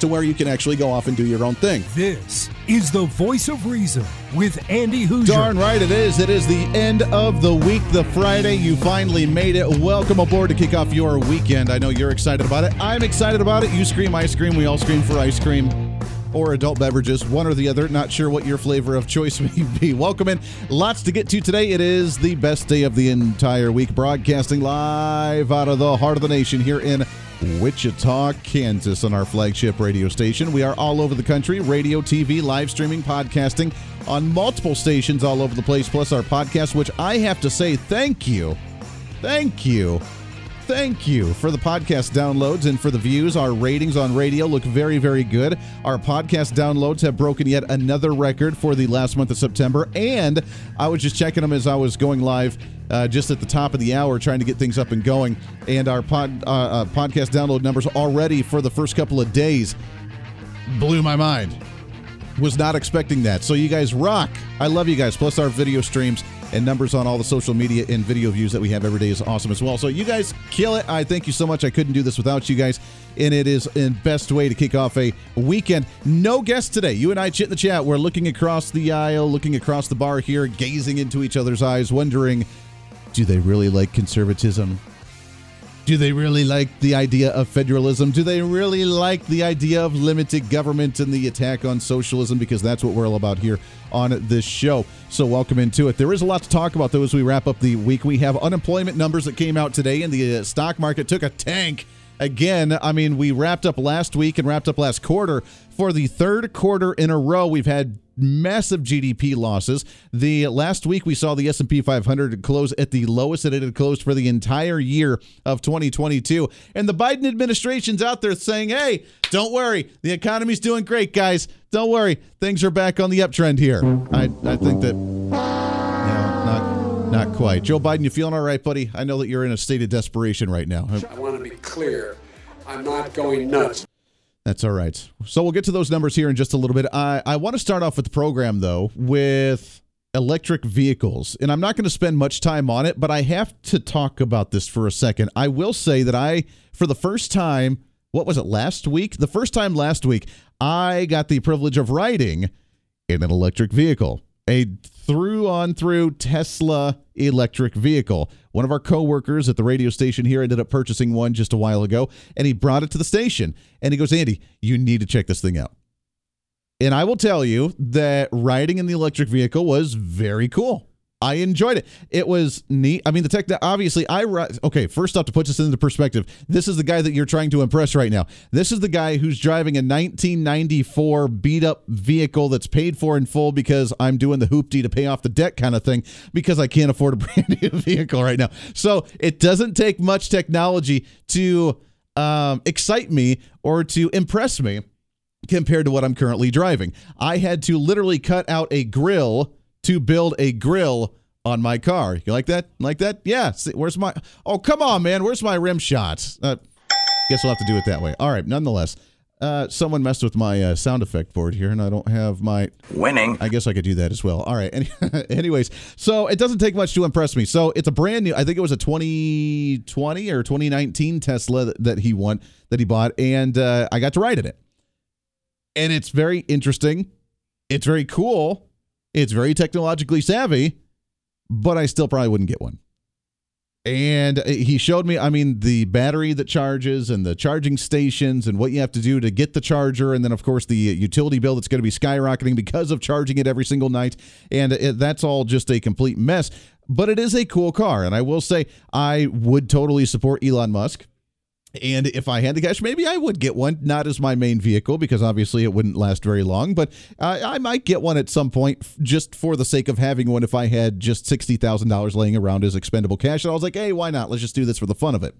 to where you can actually go off and do your own thing. This is the voice of reason with Andy Hooser. Darn right it is. It is the end of the week, the Friday. You finally made it. Welcome aboard to kick off your weekend. I know you're excited about it. I'm excited about it. You scream ice cream. We all scream for ice cream or adult beverages, one or the other. Not sure what your flavor of choice may be. Welcome in. Lots to get to today. It is the best day of the entire week, broadcasting live out of the heart of the nation here in Wichita, Kansas, on our flagship radio station. We are all over the country radio, TV, live streaming, podcasting on multiple stations all over the place, plus our podcast, which I have to say, thank you. Thank you. Thank you for the podcast downloads and for the views. Our ratings on radio look very, very good. Our podcast downloads have broken yet another record for the last month of September. And I was just checking them as I was going live uh, just at the top of the hour trying to get things up and going. And our pod, uh, uh, podcast download numbers already for the first couple of days blew my mind. Was not expecting that. So you guys rock. I love you guys. Plus our video streams and numbers on all the social media and video views that we have every day is awesome as well. So you guys kill it. I thank you so much. I couldn't do this without you guys. And it is the best way to kick off a weekend. No guests today. You and I chit in the chat. We're looking across the aisle, looking across the bar here, gazing into each other's eyes, wondering do they really like conservatism? Do they really like the idea of federalism? Do they really like the idea of limited government and the attack on socialism? Because that's what we're all about here on this show. So, welcome into it. There is a lot to talk about, though, as we wrap up the week. We have unemployment numbers that came out today, and the uh, stock market took a tank again. I mean, we wrapped up last week and wrapped up last quarter. For the third quarter in a row, we've had massive GDP losses. The last week we saw the S&P 500 close at the lowest that it had closed for the entire year of 2022. And the Biden administration's out there saying, "Hey, don't worry. The economy's doing great, guys. Don't worry. Things are back on the uptrend here." I I think that not quite. Joe Biden, you feeling all right, buddy? I know that you're in a state of desperation right now. I want to be clear. I'm not going nuts. That's all right. So we'll get to those numbers here in just a little bit. I, I want to start off with the program, though, with electric vehicles. And I'm not going to spend much time on it, but I have to talk about this for a second. I will say that I, for the first time, what was it, last week? The first time last week, I got the privilege of riding in an electric vehicle, a through on through Tesla electric vehicle. One of our coworkers at the radio station here ended up purchasing one just a while ago, and he brought it to the station. And he goes, Andy, you need to check this thing out. And I will tell you that riding in the electric vehicle was very cool. I enjoyed it. It was neat. I mean, the tech. Obviously, I okay. First off, to put this into perspective, this is the guy that you're trying to impress right now. This is the guy who's driving a 1994 beat up vehicle that's paid for in full because I'm doing the hoopty to pay off the debt kind of thing because I can't afford a brand new vehicle right now. So it doesn't take much technology to um, excite me or to impress me compared to what I'm currently driving. I had to literally cut out a grill to build a grill on my car. You like that? Like that? Yeah. See, where's my? Oh, come on, man. Where's my rim shots? Uh, guess we'll have to do it that way. All right. Nonetheless, uh, someone messed with my uh, sound effect board here, and I don't have my winning. I guess I could do that as well. All right. Any, anyways, so it doesn't take much to impress me. So it's a brand new. I think it was a 2020 or 2019 Tesla that, that he won that he bought, and uh, I got to ride in it. And it's very interesting. It's very cool it's very technologically savvy, but I still probably wouldn't get one. And uh, he showed me, I mean, the battery that charges and the charging stations and what you have to do to get the charger. And then, of course, the utility bill that's going to be skyrocketing because of charging it every single night. And it, that's all just a complete mess. But it is a cool car. And I will say, I would totally support Elon Musk and if I had the cash, maybe I would get one, not as my main vehicle because obviously it wouldn't last very long, but uh, I might get one at some point just for the sake of having one if I had just $60,000 laying around as expendable cash. And I was like, hey, why not? Let's just do this for the fun of it.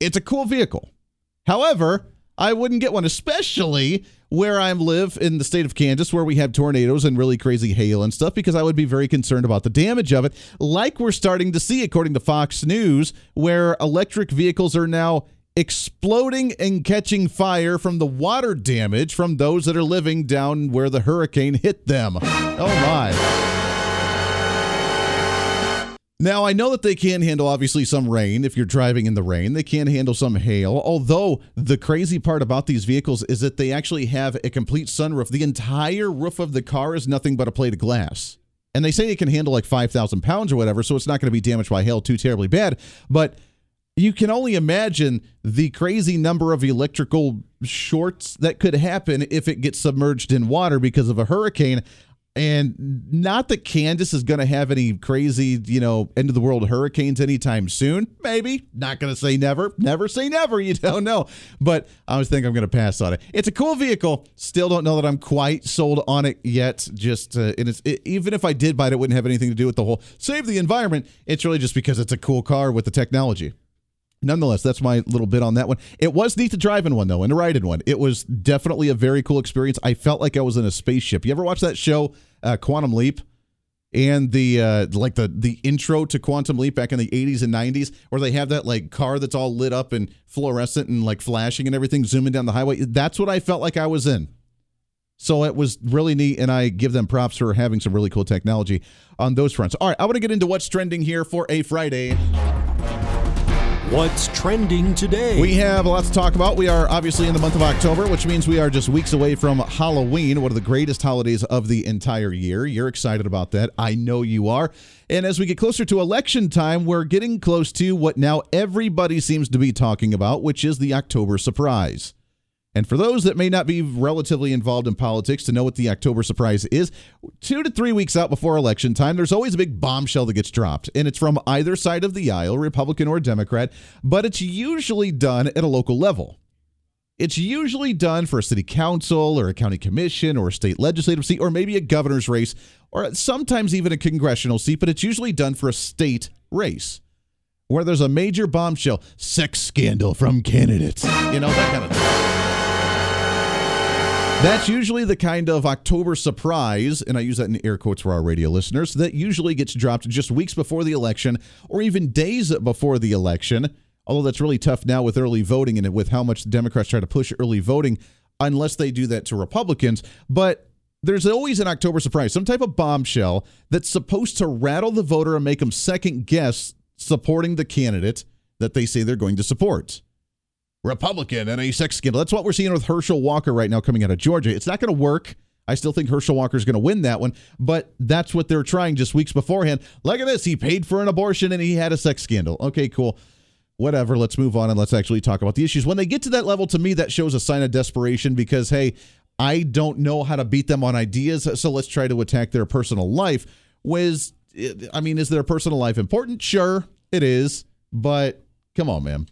It's a cool vehicle. However, I wouldn't get one, especially where I live in the state of Kansas, where we have tornadoes and really crazy hail and stuff, because I would be very concerned about the damage of it, like we're starting to see, according to Fox News, where electric vehicles are now exploding and catching fire from the water damage from those that are living down where the hurricane hit them. Oh my. Now, I know that they can handle obviously some rain if you're driving in the rain. They can handle some hail. Although, the crazy part about these vehicles is that they actually have a complete sunroof. The entire roof of the car is nothing but a plate of glass. And they say it can handle like 5,000 pounds or whatever, so it's not going to be damaged by hail too terribly bad. But you can only imagine the crazy number of electrical shorts that could happen if it gets submerged in water because of a hurricane. And not that Kansas is going to have any crazy, you know, end of the world hurricanes anytime soon. Maybe. Not going to say never. Never say never. You don't know. But I was thinking I'm going to pass on it. It's a cool vehicle. Still don't know that I'm quite sold on it yet. Just, uh, and it's, it, even if I did buy it, it wouldn't have anything to do with the whole save the environment. It's really just because it's a cool car with the technology nonetheless, that's my little bit on that one. It was neat to drive in one though, and to ride in one. It was definitely a very cool experience. I felt like I was in a spaceship. You ever watch that show, uh, Quantum Leap? And the uh, like the the intro to Quantum Leap back in the 80s and 90s, where they have that like car that's all lit up and fluorescent and like flashing and everything, zooming down the highway. That's what I felt like I was in. So it was really neat, and I give them props for having some really cool technology on those fronts. All right, I want to get into what's trending here for a Friday. What's trending today? We have a lot to talk about. We are obviously in the month of October, which means we are just weeks away from Halloween, one of the greatest holidays of the entire year. You're excited about that. I know you are. And as we get closer to election time, we're getting close to what now everybody seems to be talking about, which is the October surprise. And for those that may not be relatively involved in politics to know what the October surprise is, two to three weeks out before election time, there's always a big bombshell that gets dropped. And it's from either side of the aisle, Republican or Democrat, but it's usually done at a local level. It's usually done for a city council or a county commission or a state legislative seat or maybe a governor's race or sometimes even a congressional seat, but it's usually done for a state race where there's a major bombshell, sex scandal from candidates, you know, that kind of thing. That's usually the kind of October surprise, and I use that in air quotes for our radio listeners, that usually gets dropped just weeks before the election or even days before the election. Although that's really tough now with early voting and with how much Democrats try to push early voting, unless they do that to Republicans. But there's always an October surprise, some type of bombshell that's supposed to rattle the voter and make them second guess supporting the candidate that they say they're going to support. Republican and a sex scandal. That's what we're seeing with Herschel Walker right now coming out of Georgia. It's not going to work. I still think Herschel Walker is going to win that one, but that's what they're trying just weeks beforehand. Look at this. He paid for an abortion and he had a sex scandal. Okay, cool. Whatever. Let's move on and let's actually talk about the issues. When they get to that level, to me, that shows a sign of desperation because, hey, I don't know how to beat them on ideas, so let's try to attack their personal life. Was, I mean, is their personal life important? Sure, it is, but come on, man.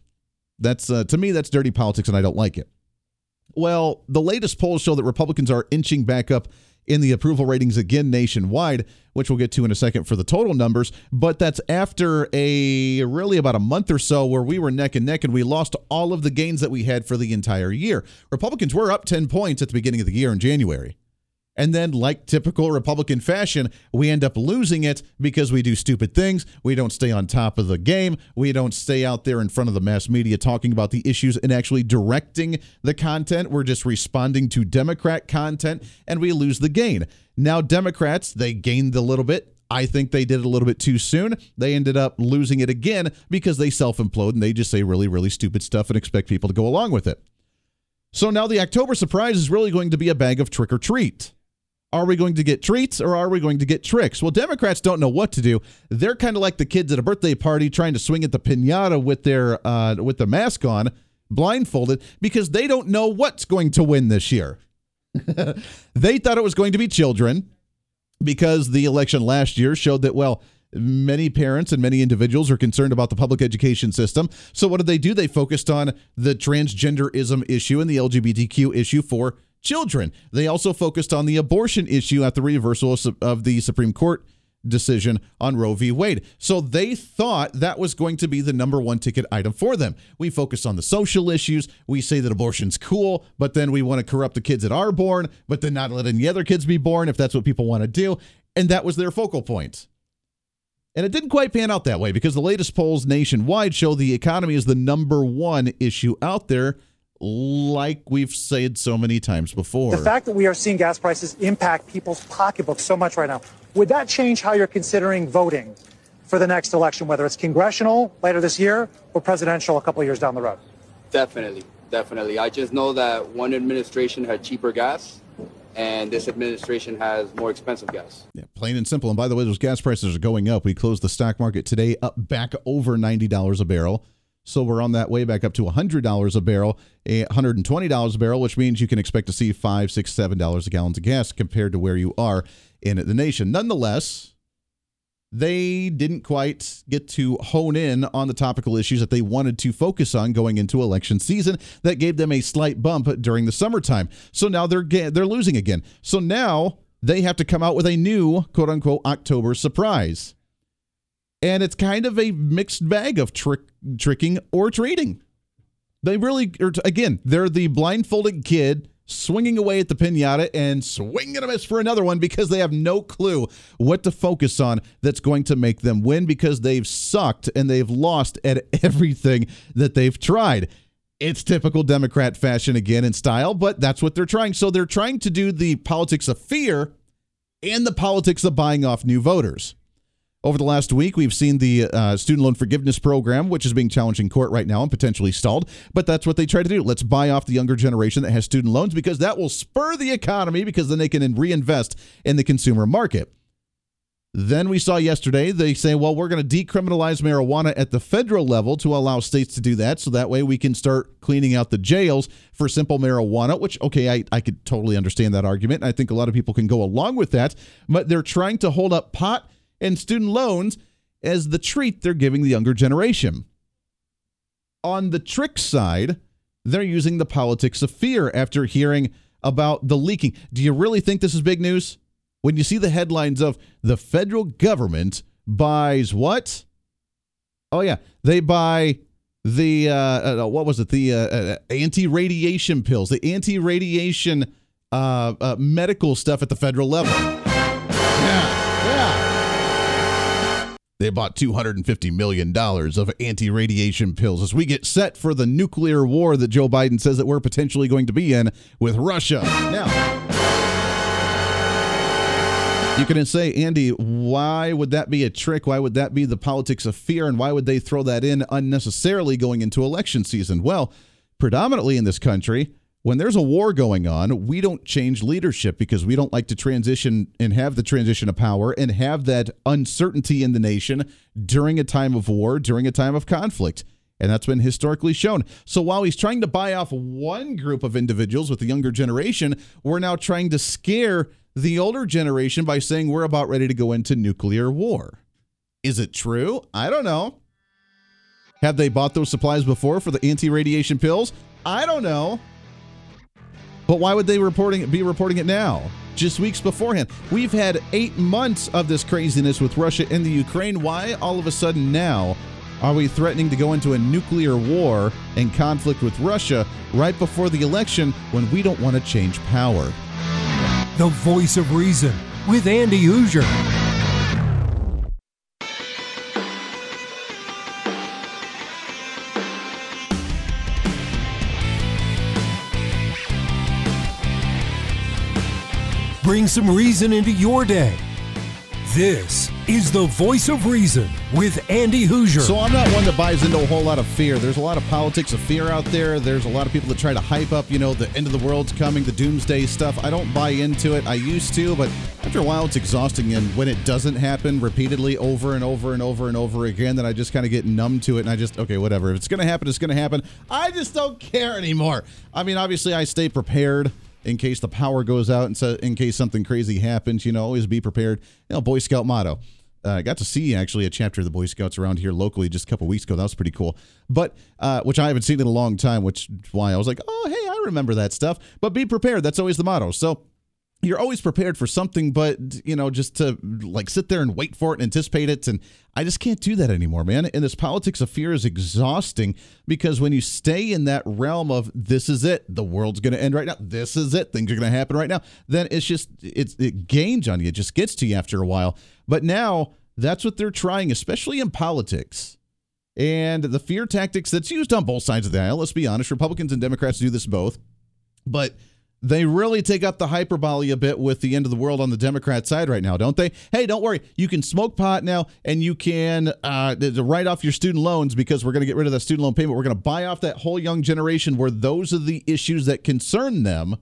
That's uh, to me that's dirty politics, and I don't like it. Well, the latest polls show that Republicans are inching back up in the approval ratings again nationwide, which we'll get to in a second for the total numbers. But that's after a really about a month or so where we were neck and neck and we lost all of the gains that we had for the entire year. Republicans were up 10 points at the beginning of the year in January. And then, like typical Republican fashion, we end up losing it because we do stupid things. We don't stay on top of the game. We don't stay out there in front of the mass media talking about the issues and actually directing the content. We're just responding to Democrat content and we lose the gain. Now, Democrats, they gained a little bit. I think they did it a little bit too soon. They ended up losing it again because they self implode and they just say really, really stupid stuff and expect people to go along with it. So now the October surprise is really going to be a bag of trick or treat. Are we going to get treats or are we going to get tricks? Well, Democrats don't know what to do. They're kind of like the kids at a birthday party trying to swing at the pinata with their uh, with the mask on, blindfolded, because they don't know what's going to win this year. they thought it was going to be children because the election last year showed that well many parents and many individuals are concerned about the public education system. So what did they do? They focused on the transgenderism issue and the LGBTQ issue for children. They also focused on the abortion issue at the reversal of the Supreme Court decision on Roe v. Wade. So they thought that was going to be the number one ticket item for them. We focus on the social issues. We say that abortion's cool, but then we want to corrupt the kids that are born, but then not let any other kids be born if that's what people want to do. And that was their focal point. And it didn't quite pan out that way because the latest polls nationwide show the economy is the number one issue out there, like we've said so many times before. The fact that we are seeing gas prices impact people's pocketbooks so much right now, would that change how you're considering voting for the next election, whether it's congressional later this year or presidential a couple of years down the road? Definitely, definitely. I just know that one administration had cheaper gas and this administration has more expensive gas. Yeah, plain and simple. And by the way, those gas prices are going up. We closed the stock market today up back over $90 a barrel. So we're on that way back up to $100 a barrel, $120 a barrel, which means you can expect to see five, six, seven dollars a gallon of gas compared to where you are in the nation. Nonetheless, they didn't quite get to hone in on the topical issues that they wanted to focus on going into election season that gave them a slight bump during the summertime. So now they're they're losing again. So now they have to come out with a new quote unquote October surprise. And it's kind of a mixed bag of trick tricking or trading. They really er, are again, they're the blindfolded kid swinging away at the pinata and swinging a miss for another one because they have no clue what to focus on that's going to make them win because they've sucked and they've lost at everything that they've tried. It's typical Democrat fashion again in style, but that's what they're trying. So they're trying to do the politics of fear and the politics of buying off new voters. Over the last week, we've seen the uh, student loan forgiveness program, which is being challenged in court right now and potentially stalled. But that's what they try to do. Let's buy off the younger generation that has student loans because that will spur the economy because then they can reinvest in the consumer market. Then we saw yesterday they say, well, we're going to decriminalize marijuana at the federal level to allow states to do that. So that way we can start cleaning out the jails for simple marijuana, which, okay, I, I could totally understand that argument. I think a lot of people can go along with that. But they're trying to hold up pot and student loans as the treat they're giving the younger generation. On the trick side, they're using the politics of fear after hearing about the leaking. Do you really think this is big news? When you see the headlines of the federal government buys what? Oh, yeah, they buy the, uh, uh, what was it? The uh, uh anti radiation pills, the anti radiation uh, uh, medical stuff at the federal level. Yeah. They bought $250 million of anti radiation pills as we get set for the nuclear war that Joe Biden says that we're potentially going to be in with Russia. Now, you can say, Andy, why would that be a trick? Why would that be the politics of fear? And why would they throw that in unnecessarily going into election season? Well, predominantly in this country, when there's a war going on, we don't change leadership because we don't like to transition and have the transition of power and have that uncertainty in the nation during a time of war, during a time of conflict. And that's been historically shown. So while he's trying to buy off one group of individuals with the younger generation, we're now trying to scare the older generation by saying we're about ready to go into nuclear war. Is it true? I don't know. Have they bought those supplies before for the anti radiation pills? I don't know. But why would they reporting be reporting it now? Just weeks beforehand. We've had eight months of this craziness with Russia and the Ukraine. Why all of a sudden now are we threatening to go into a nuclear war and conflict with Russia right before the election when we don't want to change power? The voice of reason with Andy Hooser. Bring some reason into your day. This is the voice of reason with Andy Hooser. So I'm not one that buys into a whole lot of fear. There's a lot of politics of fear out there. There's a lot of people that try to hype up, you know, the end of the world's coming, the doomsday stuff. I don't buy into it. I used to, but after a while it's exhausting and when it doesn't happen repeatedly over and over and over and over again, then I just kind of get numb to it and I just okay, whatever. If it's going to happen, it's going to happen. I just don't care anymore. I mean, obviously I stay prepared in case the power goes out and so in case something crazy happens. You know, always be prepared. You know, Boy Scout motto. Uh, I got to see actually a chapter of the Boy Scouts around here locally just a couple weeks ago. That was pretty cool. But uh, which I haven't seen in a long time, which is why I was like, oh hey, I remember that stuff. But be prepared. That's always the motto. So you're always prepared for something, but you know, just to like sit there and wait for it and anticipate it. And I just can't do that anymore, man. And this politics of fear is exhausting because when you stay in that realm of this is it, the world's going to end right now, this is it, things are going to happen right now, then it's just, it's, it gains on you. It just gets to you after a while. But now that's what they're trying, especially in politics. And the fear tactics that's used on both sides of the aisle, let's be honest, Republicans and Democrats do this both. But they really take up the hyperbole a bit with the end of the world on the Democrat side right now, don't they? Hey, don't worry. You can smoke pot now and you can uh, write off your student loans because we're going to get rid of that student loan payment. We're going to buy off that whole young generation where those are the issues that concern them.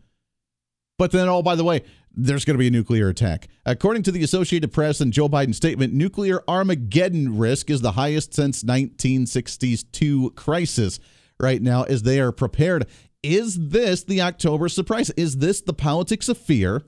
But then, oh, by the way, there's going to be a nuclear attack. According to the Associated Press and Joe Biden's statement, nuclear Armageddon risk is the highest since 1962 crisis right now as they are prepared is this the October surprise? Is this the politics of fear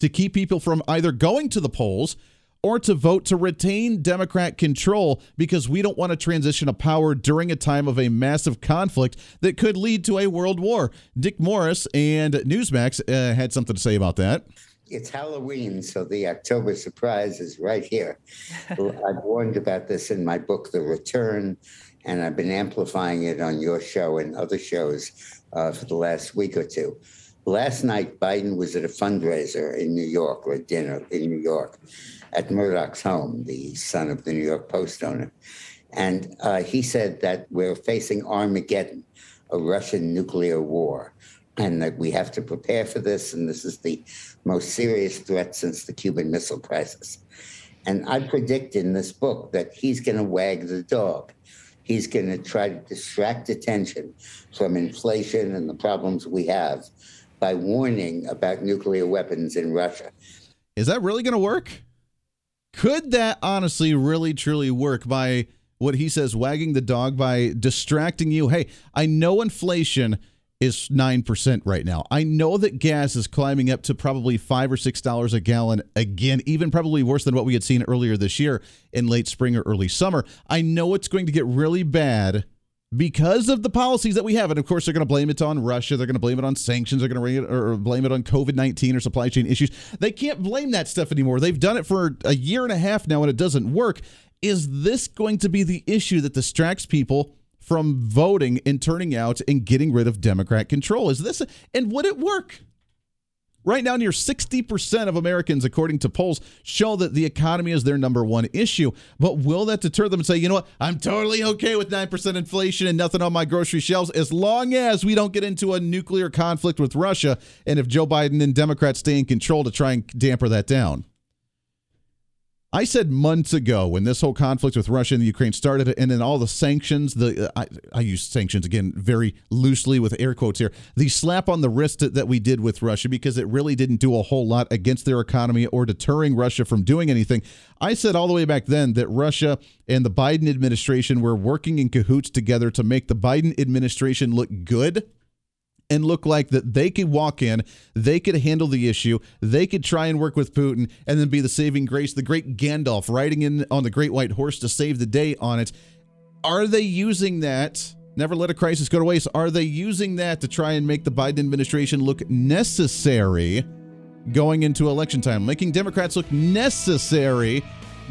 to keep people from either going to the polls or to vote to retain Democrat control because we don't want to transition of power during a time of a massive conflict that could lead to a world war? Dick Morris and Newsmax uh, had something to say about that. It's Halloween, so the October surprise is right here. I've warned about this in my book, The Return, and I've been amplifying it on your show and other shows uh, for the last week or two. Last night, Biden was at a fundraiser in New York or a dinner in New York at Murdoch's home, the son of the New York Post owner. And uh, he said that we're facing Armageddon, a Russian nuclear war, and that we have to prepare for this. And this is the most serious threat since the Cuban Missile Crisis. And I predict in this book that he's going to wag the dog he's going to try to distract attention from inflation and the problems we have by warning about nuclear weapons in Russia. Is that really going to work? Could that honestly really truly work by what he says wagging the dog by distracting you? Hey, I know inflation is 9% right now. I know that gas is climbing up to probably 5 or 6 dollars a gallon again, even probably worse than what we had seen earlier this year in late spring or early summer. I know it's going to get really bad because of the policies that we have. And of course, they're going to blame it on Russia. They're going to blame it on sanctions. They're going to blame it on COVID 19 or supply chain issues. They can't blame that stuff anymore. They've done it for a year and a half now and it doesn't work. Is this going to be the issue that distracts people from voting and turning out and getting rid of Democrat control. Is this, and would it work? Right now, near 60% of Americans, according to polls, show that the economy is their number one issue. But will that deter them and say, you know what, I'm totally okay with 9% inflation and nothing on my grocery shelves as long as we don't get into a nuclear conflict with Russia and if Joe Biden and Democrats stay in control to try and damper that down? I said months ago when this whole conflict with Russia and the Ukraine started, and then all the sanctions, the I, I use sanctions again very loosely with air quotes here, the slap on the wrist that we did with Russia because it really didn't do a whole lot against their economy or deterring Russia from doing anything. I said all the way back then that Russia and the Biden administration were working in cahoots together to make the Biden administration look good and look like that they could walk in, they could handle the issue, they could try and work with Putin, and then be the saving grace, the great Gandalf riding in on the great white horse to save the day on it. Are they using that? Never let a crisis go to waste. Are they using that to try and make the Biden administration look necessary going into election time? Making Democrats look necessary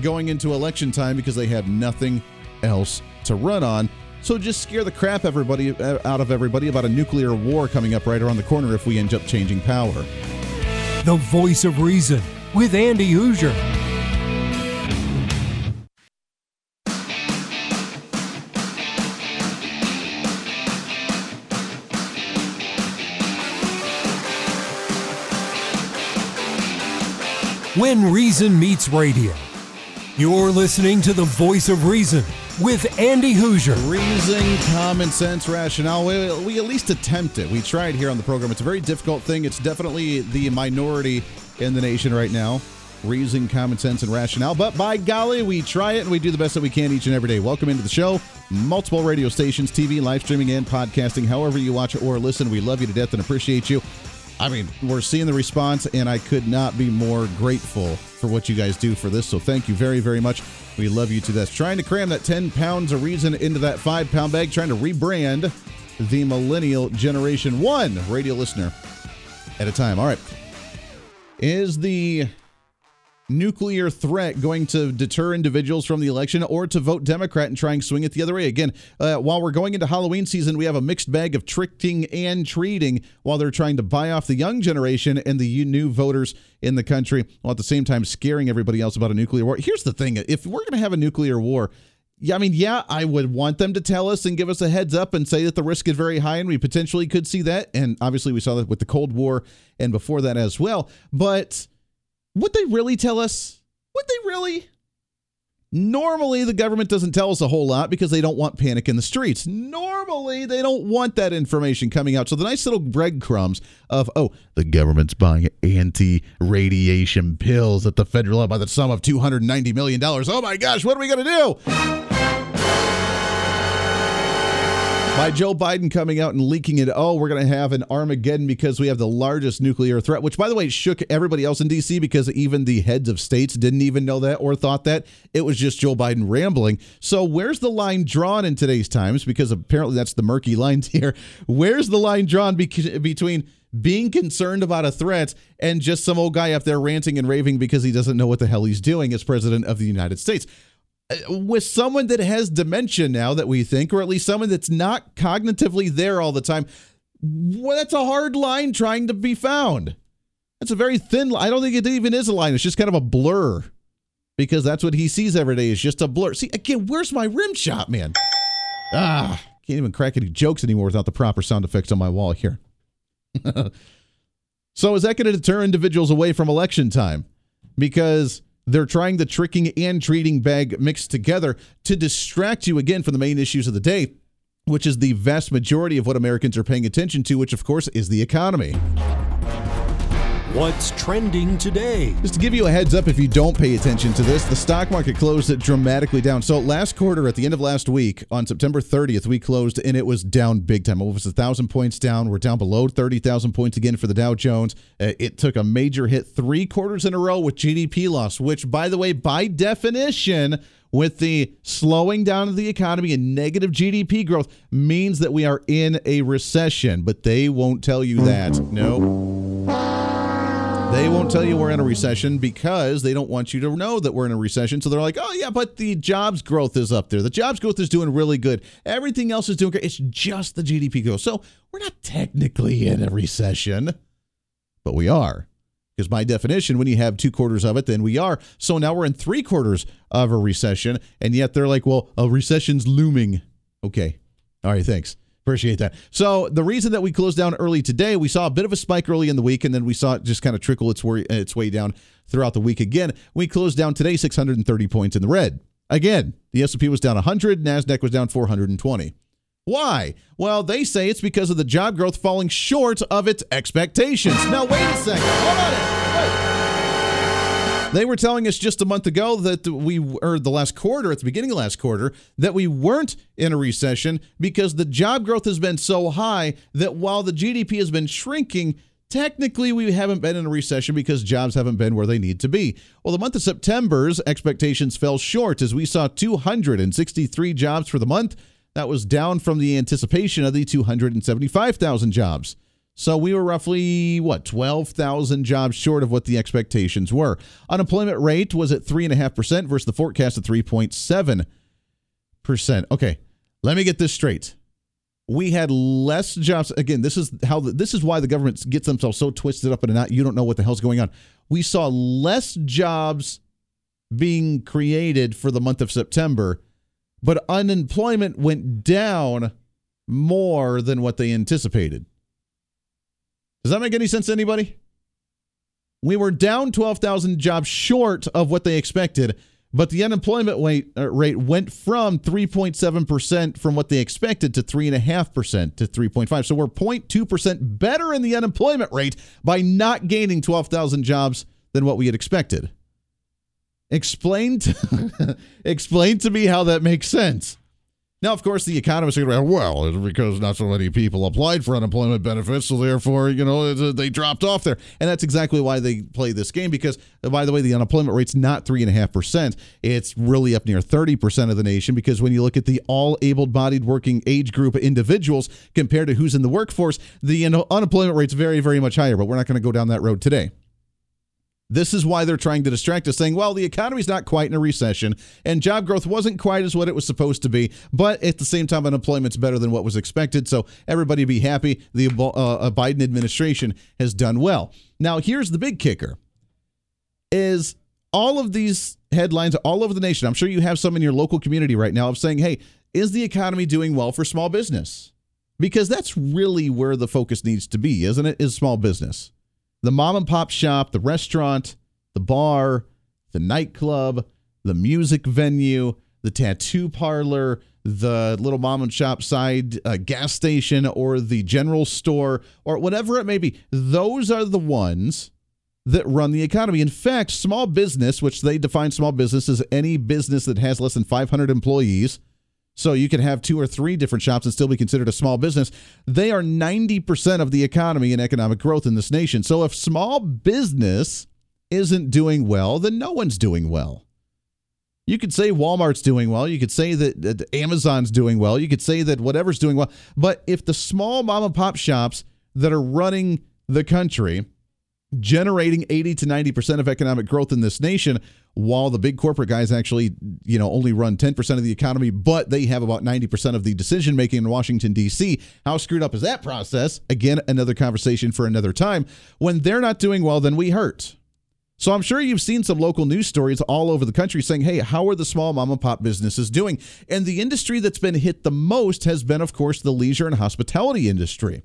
going into election time because they have nothing else to run on. So just scare the crap everybody uh, out of everybody about a nuclear war coming up right around the corner if we end up changing power. The voice of reason with Andy Hooser. When Reason Meets Radio. You're listening to the voice of reason with Andy Hooser. Reason, common sense, rationale. We, we, at least attempt it. We try it here on the program. It's a very difficult thing. It's definitely the minority in the nation right now. Reason, common sense, and rationale. But by golly, we try it and we do the best that we can each and every day. Welcome into the show. Multiple radio stations, TV, live streaming, and podcasting. However you watch or listen, we love you to death and appreciate you. I mean, we're seeing the response, and I could not be more grateful for what you guys do for this. So thank you very, very much. We love you to this. Trying to cram that 10 pounds of reason into that five pound bag, trying to rebrand the millennial generation one radio listener at a time. All right. Is the nuclear threat going to deter individuals from the election or to vote Democrat and try and swing it the other way? Again, uh, while we're going into Halloween season, we have a mixed bag of tricking and treating while they're trying to buy off the young generation and the new voters in the country, while at the same time scaring everybody else about a nuclear war. Here's the thing if we're going to have a nuclear war, yeah, I mean, yeah, I would want them to tell us and give us a heads up and say that the risk is very high and we potentially could see that. And obviously, we saw that with the Cold War and before that as well. But would they really tell us? Would they really? Normally, the government doesn't tell us a whole lot because they don't want panic in the streets. Normally, they don't want that information coming out. So, the nice little breadcrumbs of, oh, the government's buying anti radiation pills at the federal level by the sum of $290 million. Oh my gosh, what are we going to do? By Joe Biden coming out and leaking it. Oh, we're going to have an Armageddon because we have the largest nuclear threat, which, by the way, shook everybody else in D.C. because even the heads of states didn't even know that or thought that. It was just Joe Biden rambling. So, where's the line drawn in today's times? Because apparently that's the murky lines here. Where's the line drawn between being concerned about a threat and just some old guy up there ranting and raving because he doesn't know what the hell he's doing as president of the United States? With someone that has dementia now that we think, or at least someone that's not cognitively there all the time, well, that's a hard line trying to be found. That's a very thin. line. I don't think it even is a line. It's just kind of a blur, because that's what he sees every day is just a blur. See again, where's my rim shot, man? Ah, can't even crack any jokes anymore without the proper sound effects on my wall here. so is that going to deter individuals away from election time? Because they're trying the tricking and treating bag mixed together to distract you again from the main issues of the day, which is the vast majority of what Americans are paying attention to, which of course is the economy. What's trending today? Just to give you a heads up, if you don't pay attention to this, the stock market closed it dramatically down. So last quarter, at the end of last week, on September 30th, we closed and it was down big time. It was a thousand points down. We're down below 30,000 points again for the Dow Jones. Uh, it took a major hit three quarters in a row with GDP loss, which, by the way, by definition, with the slowing down of the economy and negative GDP growth means that we are in a recession, but they won't tell you that. No. They won't tell you we're in a recession because they don't want you to know that we're in a recession. So they're like, oh, yeah, but the jobs growth is up there. The jobs growth is doing really good. Everything else is doing great. It's just the GDP growth. So we're not technically in a recession, but we are. Because by definition, when you have two quarters of it, then we are. So now we're in three quarters of a recession. And yet they're like, well, a recession's looming. Okay. All right, thanks. Appreciate that. So the reason that we closed down early today, we saw a bit of a spike early in the week, and then we saw it just kind of trickle its way its way down throughout the week. Again, we closed down today 630 points in the red. Again, the S&P was down 100, Nasdaq was down 420. Why? Well, they say it's because of the job growth falling short of its expectations. Now, wait a second. Hold on. Wait. They were telling us just a month ago that we, or the last quarter, at the beginning of last quarter, that we weren't in a recession because the job growth has been so high that while the GDP has been shrinking, technically we haven't been in a recession because jobs haven't been where they need to be. Well, the month of September's expectations fell short as we saw 263 jobs for the month. That was down from the anticipation of the 275,000 jobs. So we were roughly, what, 12,000 jobs short of what the expectations were. Unemployment rate was at 3.5% versus the forecast of 3.7%. Okay, let me get this straight. We had less jobs. Again, this is how the, this is why the government gets themselves so twisted up in a knot. You don't know what the hell's going on. We saw less jobs being created for the month of September, but unemployment went down more than what they anticipated. Does that make any sense to anybody? We were down 12,000 jobs short of what they expected, but the unemployment rate, uh, rate went from 3.7% from what they expected to 3.5% to 3.5. So we're 0.2% better in the unemployment rate by not gaining 12,000 jobs than what we had expected. Explain to, explain to me how that makes sense. Now, of course, the economists are going, well, it's because not so many people applied for unemployment benefits, so therefore, you know, uh, they dropped off there. And that's exactly why they play this game because, uh, by the way, the unemployment rate's not 3.5%. It's really up near 30% of the nation because when you look at the all able bodied working age group individuals compared to who's in the workforce, the unemployment rate's very, very much higher. But we're not going to go down that road today. This is why they're trying to distract us, saying, well, the economy's not quite in a recession and job growth wasn't quite as what it was supposed to be. But at the same time, unemployment's better than what was expected. So everybody be happy. The uh, uh, Biden administration has done well. Now, here's the big kicker is all of these headlines all over the nation. I'm sure you have some in your local community right now of saying, hey, is the economy doing well for small business? Because that's really where the focus needs to be, isn't it? Is small business. The mom and pop shop, the restaurant, the bar, the nightclub, the music venue, the tattoo parlor, the little mom and shop side uh, gas station, or the general store, or whatever it may be. Those are the ones that run the economy. In fact, small business, which they define small business as any business that has less than 500 employees, so you can have two or three different shops and still be considered a small business. They are 90% of the economy and economic growth in this nation. So if small business isn't doing well, then no one's doing well. You could say Walmart's doing well. You could say that, that Amazon's doing well. You could say that whatever's doing well. But if the small mom and pop shops that are running the country generating 80 to 90% of economic growth in this nation while the big corporate guys actually you know only run 10% of the economy but they have about 90% of the decision making in Washington DC how screwed up is that process? Again another conversation for another time. When they're not doing well then we hurt. So I'm sure you've seen some local news stories all over the country saying, "Hey, how are the small mom and pop businesses doing?" And the industry that's been hit the most has been of course the leisure and hospitality industry.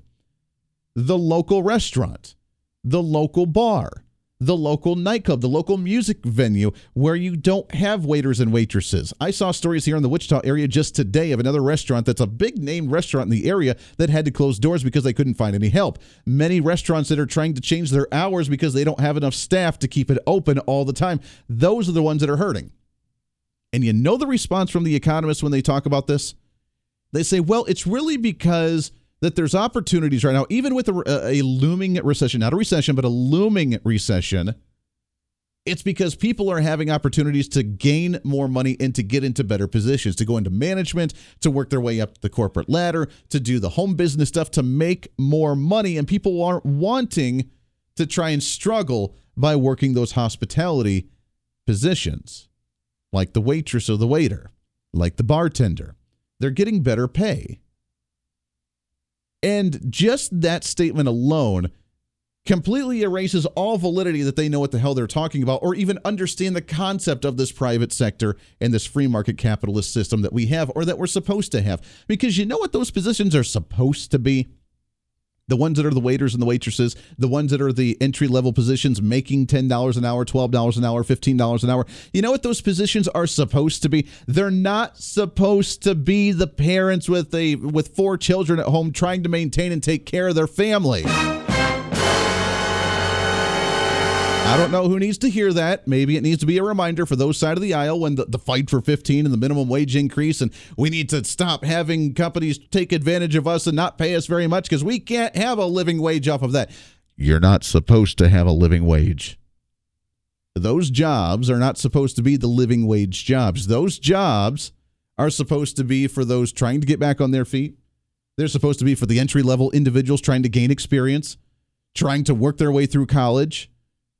The local restaurant. The local bar, the local nightclub, the local music venue where you don't have waiters and waitresses. I saw stories here in the Wichita area just today of another restaurant that's a big name restaurant in the area that had to close doors because they couldn't find any help. Many restaurants that are trying to change their hours because they don't have enough staff to keep it open all the time. Those are the ones that are hurting. And you know the response from the economists when they talk about this? They say, well, it's really because that there's opportunities right now, even with a, a looming recession, not a recession, but a looming recession. It's because people are having opportunities to gain more money and to get into better positions, to go into management, to work their way up the corporate ladder, to do the home business stuff, to make more money. And people aren't wanting to try and struggle by working those hospitality positions, like the waitress or the waiter, like the bartender. They're getting better pay. And just that statement alone completely erases all validity that they know what the hell they're talking about or even understand the concept of this private sector and this free market capitalist system that we have or that we're supposed to have. Because you know what those positions are supposed to be? The ones that are the waiters and the waitresses, the ones that are the entry level positions making $10 an hour, $12 an hour, $15 an hour. You know what those positions are supposed to be? They're not supposed to be the parents with a with four children at home trying to maintain and take care of their family. I don't know who needs to hear that. Maybe it needs to be a reminder for those side of the aisle when the, the fight for 15 and the minimum wage increase, and we need to stop having companies take advantage of us and not pay us very much because we can't have a living wage off of that. You're not supposed to have a living wage. Those jobs are not supposed to be the living wage jobs. Those jobs are supposed to be for those trying to get back on their feet. They're supposed to be for the entry level individuals trying to gain experience, trying to work their way through college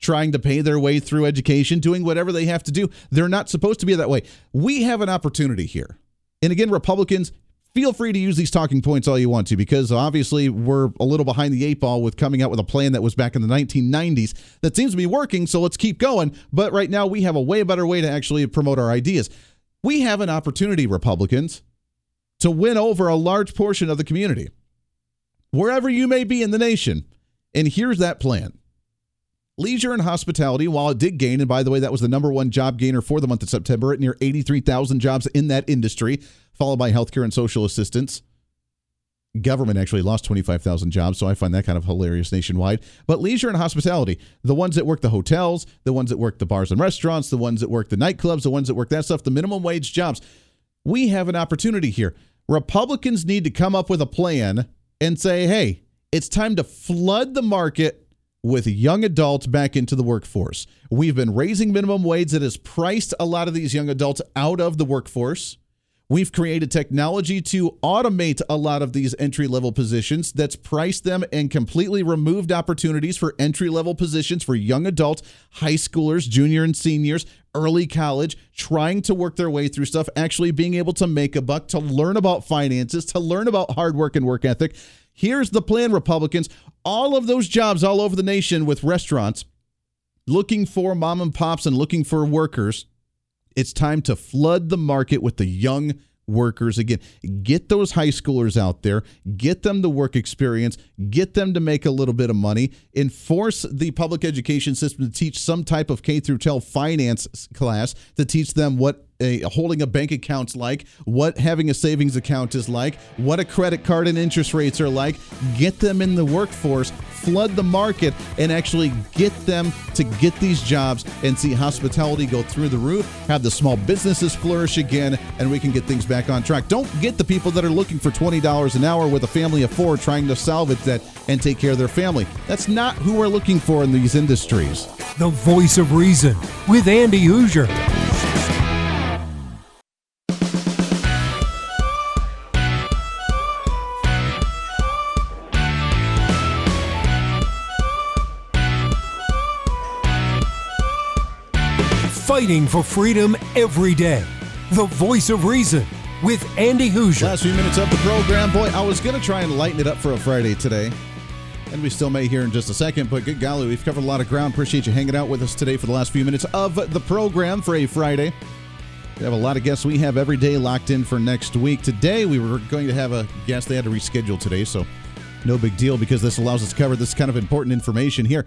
trying to pay their way through education, doing whatever they have to do. They're not supposed to be that way. We have an opportunity here. And again, Republicans, feel free to use these talking points all you want to because obviously we're a little behind the eight ball with coming out with a plan that was back in the 1990s that seems to be working. So let's keep going. But right now, we have a way better way to actually promote our ideas. We have an opportunity, Republicans, to win over a large portion of the community, wherever you may be in the nation. And here's that plan. Leisure and hospitality, while it did gain, and by the way, that was the number one job gainer for the month of September at near 83,000 jobs in that industry, followed by healthcare and social assistance. Government actually lost 25,000 jobs, so I find that kind of hilarious nationwide. But leisure and hospitality, the ones that work the hotels, the ones that work the bars and restaurants, the ones that work the nightclubs, the ones that work that stuff, the minimum wage jobs, we have an opportunity here. Republicans need to come up with a plan and say, hey, it's time to flood the market with young adults back into the workforce. We've been raising minimum wage that has priced a lot of these young adults out of the workforce. We've created technology to automate a lot of these entry level positions that's priced them and completely removed opportunities for entry level positions for young adults, high schoolers, junior and seniors, early college, trying to work their way through stuff, actually being able to make a buck, to learn about finances, to learn about hard work and work ethic. Here's the plan, Republicans. All of those jobs all over the nation with restaurants looking for mom and pops and looking for workers it's time to flood the market with the young workers again. Get those high schoolers out there, get them the work experience, get them to make a little bit of money, enforce the public education system to teach some type of K through 12 finance class to teach them what a holding a bank account's like, what having a savings account is like, what a credit card and interest rates are like. Get them in the workforce, flood the market, and actually get them to get these jobs and see hospitality go through the roof, have the small businesses flourish again, and we can get things back on track. Don't get the people that are looking for $20 an hour with a family of four trying to salvage that and take care of their family. That's not who we're looking for in these industries. The voice of reason with Andy Hooser. Fighting for freedom every day. The voice of reason with Andy Hooser. Last few minutes of the program. Boy, I was going to try and lighten it up for a Friday today. And we still may here in just a second, but good golly, we've covered a lot of ground. Appreciate you hanging out with us today for the last few minutes of the program for a Friday. We have a lot of guests we have every day locked in for next week. Today, we were going to have a guest. They had to reschedule today, so no big deal because this allows us to cover this kind of important information here.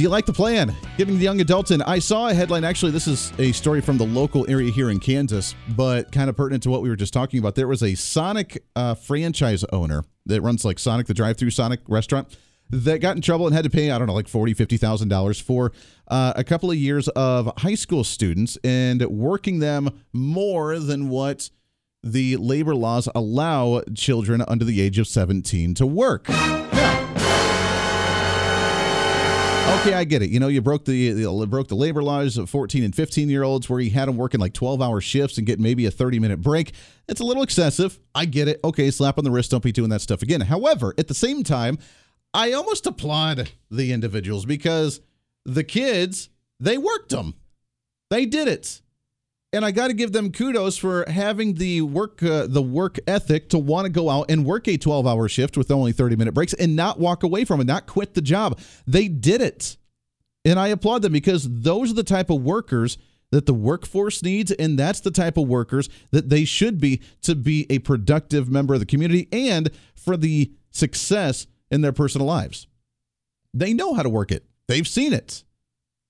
Do you like the plan? Giving the young adults in. I saw a headline. Actually, this is a story from the local area here in Kansas, but kind of pertinent to what we were just talking about. There was a Sonic uh, franchise owner that runs like Sonic, the drive through Sonic restaurant, that got in trouble and had to pay, I don't know, like $40,000, $50,000 for uh, a couple of years of high school students and working them more than what the labor laws allow children under the age of 17 to work. Okay, I get it. You know, you broke the, the uh, broke the labor laws of 14 and 15 year olds, where you had them working like 12 hour shifts and getting maybe a 30 minute break. It's a little excessive. I get it. Okay, slap on the wrist. Don't be doing that stuff again. However, at the same time, I almost applaud the individuals because the kids they worked them, they did it and I got to give them kudos for having the work uh, the work ethic to want to go out and work a 12 hour shift with only 30 minute breaks and not walk away from it, not quit the job. They did it, and I applaud them because those are the type of workers that the workforce needs, and that's the type of workers that they should be to be a productive member of the community and for the success in their personal lives. They know how to work it. They've seen it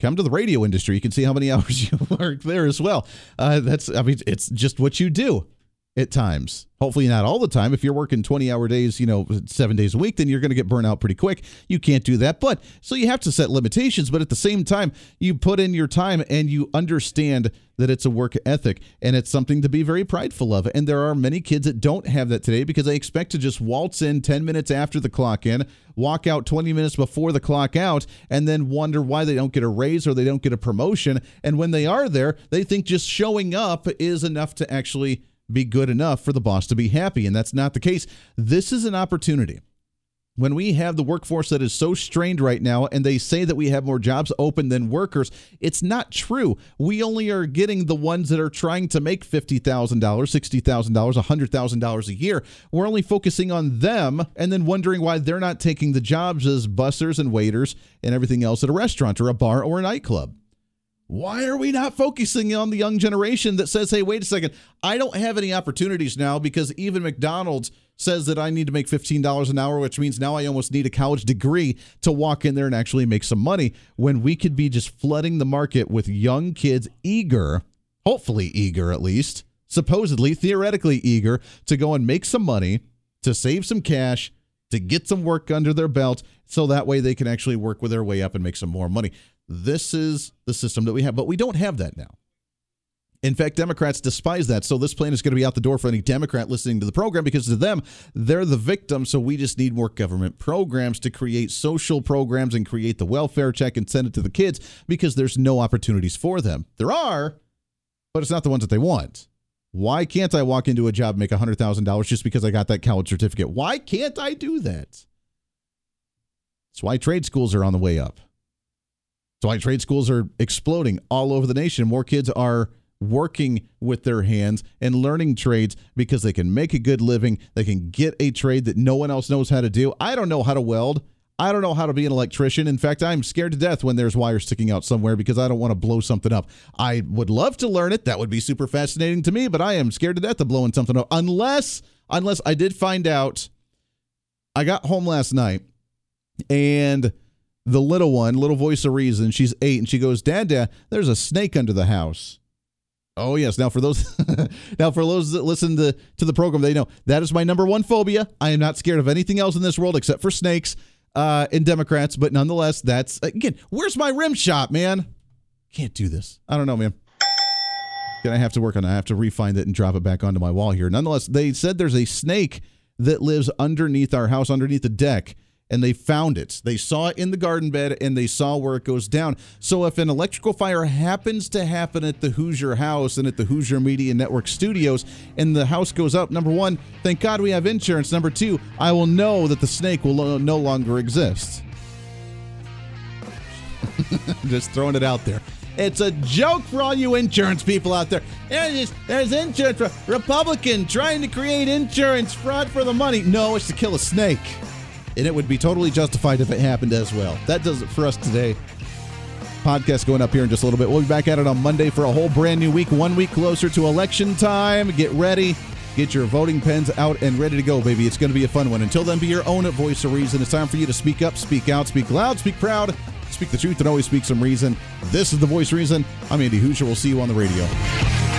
come to the radio industry. You can see how many hours you work there as well. Uh, that's, I mean, it's just what you do at times. Hopefully, not all the time. If you're working 20 hour days, you know, seven days a week, then you're going to get burnt out pretty quick. You can't do that. But so you have to set limitations. But at the same time, you put in your time and you understand that it's a work ethic and it's something to be very prideful of. And there are many kids that don't have that today because they expect to just waltz in 10 minutes after the clock in, walk out 20 minutes before the clock out, and then wonder why they don't get a raise or they don't get a promotion. And when they are there, they think just showing up is enough to actually be good enough for the boss to be happy. And that's not the case. This is an opportunity. When we have the workforce that is so strained right now and they say that we have more jobs open than workers, it's not true. We only are getting the ones that are trying to make $50,000, $60,000, $100,000 a year. We're only focusing on them and then wondering why they're not taking the jobs as bussers and waiters and everything else at a restaurant or a bar or a nightclub. Why are we not focusing on the young generation that says, hey, wait a second, I don't have any opportunities now because even McDonald's says that I need to make $15 an hour, which means now I almost need a college degree to walk in there and actually make some money when we could be just flooding the market with young kids eager, hopefully eager at least, supposedly, theoretically eager to go and make some money, to save some cash, to get some work under their belt so that way they can actually work with their way up and make some more money. This is the system that we have, but we don't have that now. In fact, Democrats despise that. So this plan is going to be out the door for any Democrat listening to the program because to them, they're the victim. So we just need more government programs to create social programs and create the welfare check and send it to the kids because there's no opportunities for them. There are, but it's not the ones that they want. Why can't I walk into a job and make $100,000 just because I got that college certificate? Why can't I do that? That's why trade schools are on the way up. That's why trade schools are exploding all over the nation. More kids are working with their hands and learning trades because they can make a good living. They can get a trade that no one else knows how to do. I don't know how to weld. I don't know how to be an electrician. In fact, I'm scared to death when there's wires sticking out somewhere because I don't want to blow something up. I would love to learn it. That would be super fascinating to me, but I am scared to death of blowing something up unless unless I did find out I got home last night and the little one, little voice of reason, she's 8 and she goes, "Dad, Dad, there's a snake under the house." Oh yes. Now for those now for those that listen to, to the program, they know that is my number one phobia. I am not scared of anything else in this world except for snakes uh, and Democrats, but nonetheless, that's again, where's my rim shot, man? Can't do this. I don't know, man. Gonna have to work on it. I have to refine it and drop it back onto my wall here. Nonetheless, they said there's a snake that lives underneath our house, underneath the deck and they found it. They saw it in the garden bed and they saw where it goes down. So if an electrical fire happens to happen at the Hooser house and at the Hooser Media Network studios and the house goes up, number one, thank God we have insurance. Number two, I will know that the snake will no longer exist. Just throwing it out there. It's a joke for all you insurance people out there. There's, there's insurance. Republican trying to create insurance fraud for the money. No, it's to kill a snake and it would be totally justified if it happened as well. That does it for us today. Podcast going up here in just a little bit. We'll be back at it on Monday for a whole brand new week, one week closer to election time. Get ready. Get your voting pens out and ready to go, baby. It's going to be a fun one. Until then, be your own voice of reason. It's time for you to speak up, speak out, speak loud, speak proud, speak the truth, and always speak some reason. This is the voice reason. I'm Andy Hooser. We'll see you on the radio.